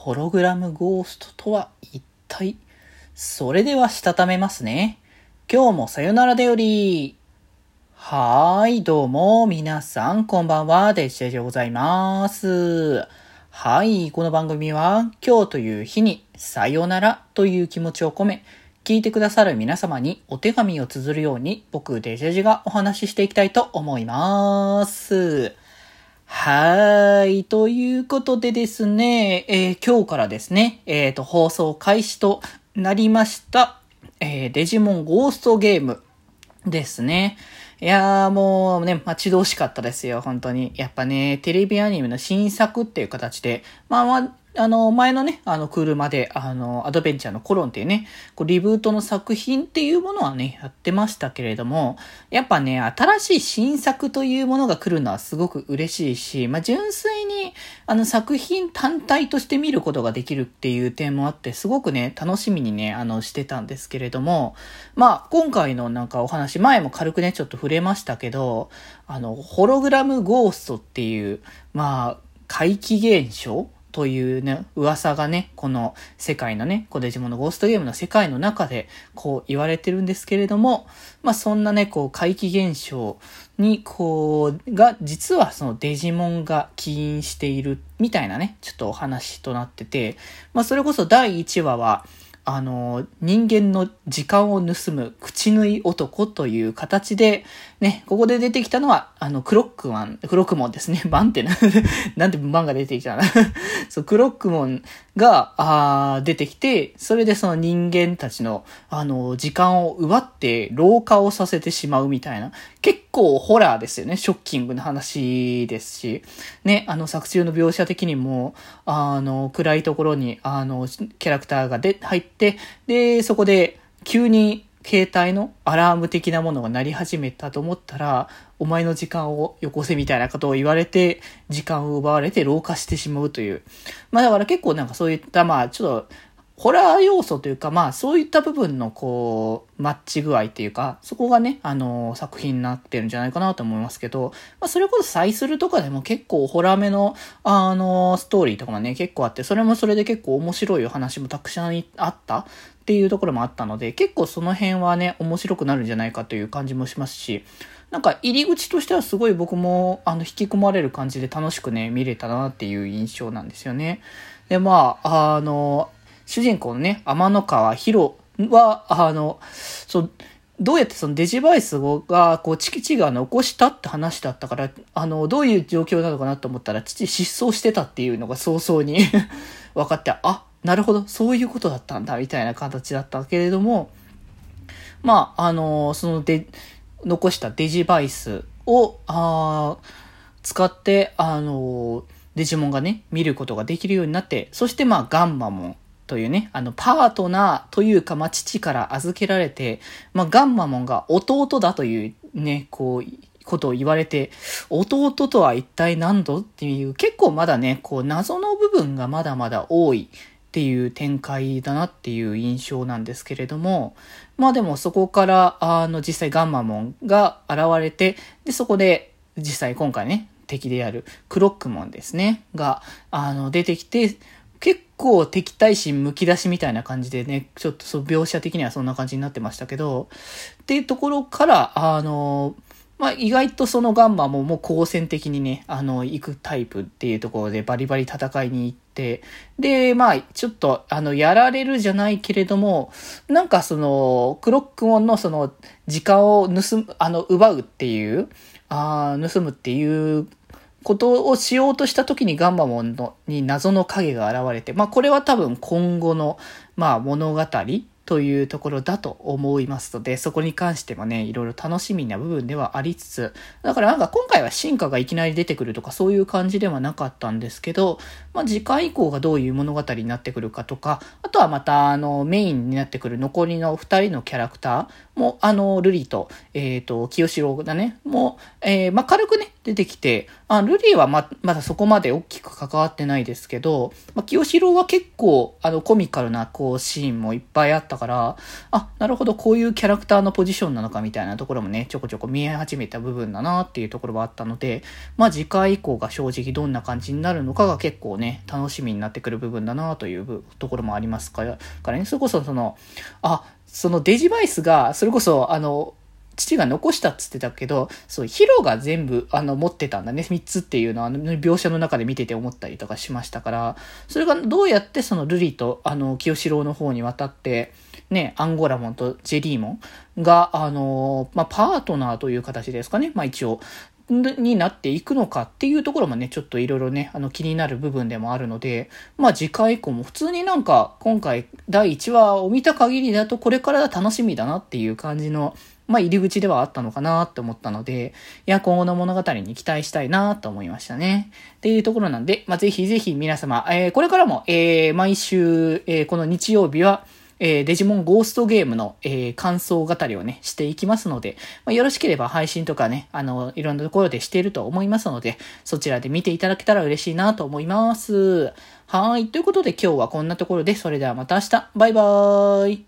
ホログラムゴーストとは一体それではしたためますね。今日もさよならでより。はーい、どうも、皆さん、こんばんは、デジェでございます。はい、この番組は、今日という日に、さよならという気持ちを込め、聞いてくださる皆様にお手紙を綴るように、僕、デジェジがお話ししていきたいと思います。はい。ということでですね、えー、今日からですね、えっ、ー、と、放送開始となりました、えー、デジモンゴーストゲームですね。いやーもうね、待ち遠しかったですよ、本当に。やっぱね、テレビアニメの新作っていう形で、まあまあ、あの、前のね、あの、車で、あの、アドベンチャーのコロンっていうね、こうリブートの作品っていうものはね、やってましたけれども、やっぱね、新しい新作というものが来るのはすごく嬉しいし、まあ、純粋に、あの、作品単体として見ることができるっていう点もあって、すごくね、楽しみにね、あの、してたんですけれども、まあ、今回のなんかお話、前も軽くね、ちょっと触れましたけど、あの、ホログラムゴーストっていう、まあ、怪奇現象というね、噂がね、この世界のね、コデジモのゴーストゲームの世界の中で、こう言われてるんですけれども、まあそんなね、こう怪奇現象に、こう、が、実はそのデジモンが起因しているみたいなね、ちょっとお話となってて、まあそれこそ第1話は、あの、人間の時間を盗む口縫い男という形で、ね、ここで出てきたのは、あの、クロックマン、クロックモンですね。バンってな、なんでバンが出てきたなそう、クロックモンが、あ出てきて、それでその人間たちの、あの、時間を奪って老化をさせてしまうみたいな、結構ホラーですよね。ショッキングな話ですし、ね、あの、作中の描写的にも、あの、暗いところに、あの、キャラクターがで、入って、で、そこで、急に携帯のアラーム的なものが鳴り始めたと思ったら、お前の時間をよこせみたいなことを言われて、時間を奪われて老化してしまうという。まあだから結構なんかそういった、まあちょっと、ホラー要素というか、まあそういった部分のこう、マッチ具合っていうか、そこがね、あの、作品になってるんじゃないかなと思いますけど、まあそれこそサイスルとかでも結構ホラーめの、あの、ストーリーとかもね、結構あって、それもそれで結構面白いお話もたくさんあったっていうところもあったので、結構その辺はね、面白くなるんじゃないかという感じもしますし、なんか入り口としてはすごい僕もあの引き込まれる感じで楽しくね、見れたなっていう印象なんですよね。で、まあ、あの、主人公のね、天の川博は、あの、そう、どうやってそのデジバイスが、こう、チキチが残したって話だったから、あの、どういう状況なのかなと思ったら、父失踪してたっていうのが早々に 分かって、あ、なるほど、そういうことだったんだ、みたいな形だったけれども、まあ、あの、そので、残したデジバイスを、あ使って、あの、デジモンがね、見ることができるようになって、そしてまあ、ガンマモンというね、あの、パートナーというか、まあ、父から預けられて、まあ、ガンマモンが弟だというね、こう、ことを言われて、弟とは一体何度っていう、結構まだね、こう、謎の部分がまだまだ多いっていう展開だなっていう印象なんですけれども、まあでもそこから、あの、実際ガンマモンが現れて、で、そこで、実際今回ね、敵であるクロックモンですね、が、あの、出てきて、結構敵対心むき出しみたいな感じでね、ちょっとそう描写的にはそんな感じになってましたけど、っていうところから、あの、まあ、意外とそのガンマももう好戦的にね、あの、行くタイプっていうところでバリバリ戦いに行って、で、まあ、ちょっと、あの、やられるじゃないけれども、なんかその、クロックオンのその、時間を盗む、あの、奪うっていう、あ盗むっていうことをしようとした時にガンマモンのに謎の影が現れて、まあこれは多分今後の、まあ物語というところだと思いますので、そこに関してもね、いろいろ楽しみな部分ではありつつ、だからなんか今回は進化がいきなり出てくるとかそういう感じではなかったんですけど、まあ次回以降がどういう物語になってくるかとか、あとはまたあのメインになってくる残りの二人のキャラクターも、あの、ルリと、えっ、ー、と、清志郎だね、もう、えー、まあ軽くね、出てきて、あ、ルリーはま、まだそこまで大きく関わってないですけど、まあ、清志郎は結構、あの、コミカルな、こう、シーンもいっぱいあったから、あ、なるほど、こういうキャラクターのポジションなのかみたいなところもね、ちょこちょこ見え始めた部分だなっていうところはあったので、まあ、次回以降が正直どんな感じになるのかが結構ね、楽しみになってくる部分だなというところもありますから、からね、それこそその、あ、そのデジバイスが、それこそ、あの、父が残したっつってたけど、そう、ヒロが全部、あの、持ってたんだね。3つっていうのは、あの、描写の中で見てて思ったりとかしましたから、それがどうやってそのルリと、あの、清志郎の方に渡って、ね、アンゴラモンとジェリーモンが、あの、まあ、パートナーという形ですかね。まあ、一応、になっていくのかっていうところもね、ちょっといろいろね、あの気になる部分でもあるので、まあ次回以降も普通になんか今回第1話を見た限りだとこれから楽しみだなっていう感じのまあ、入り口ではあったのかなって思ったので、いや、今後の物語に期待したいなと思いましたね。っていうところなんで、まあ、ぜひぜひ皆様、えー、これからも、えー、毎週、えー、この日曜日は、えー、デジモンゴーストゲームの、えー、感想語りをね、していきますので、まあ、よろしければ配信とかね、あの、いろんなところでしていると思いますので、そちらで見ていただけたら嬉しいなと思います。はい。ということで今日はこんなところで、それではまた明日。バイバーイ。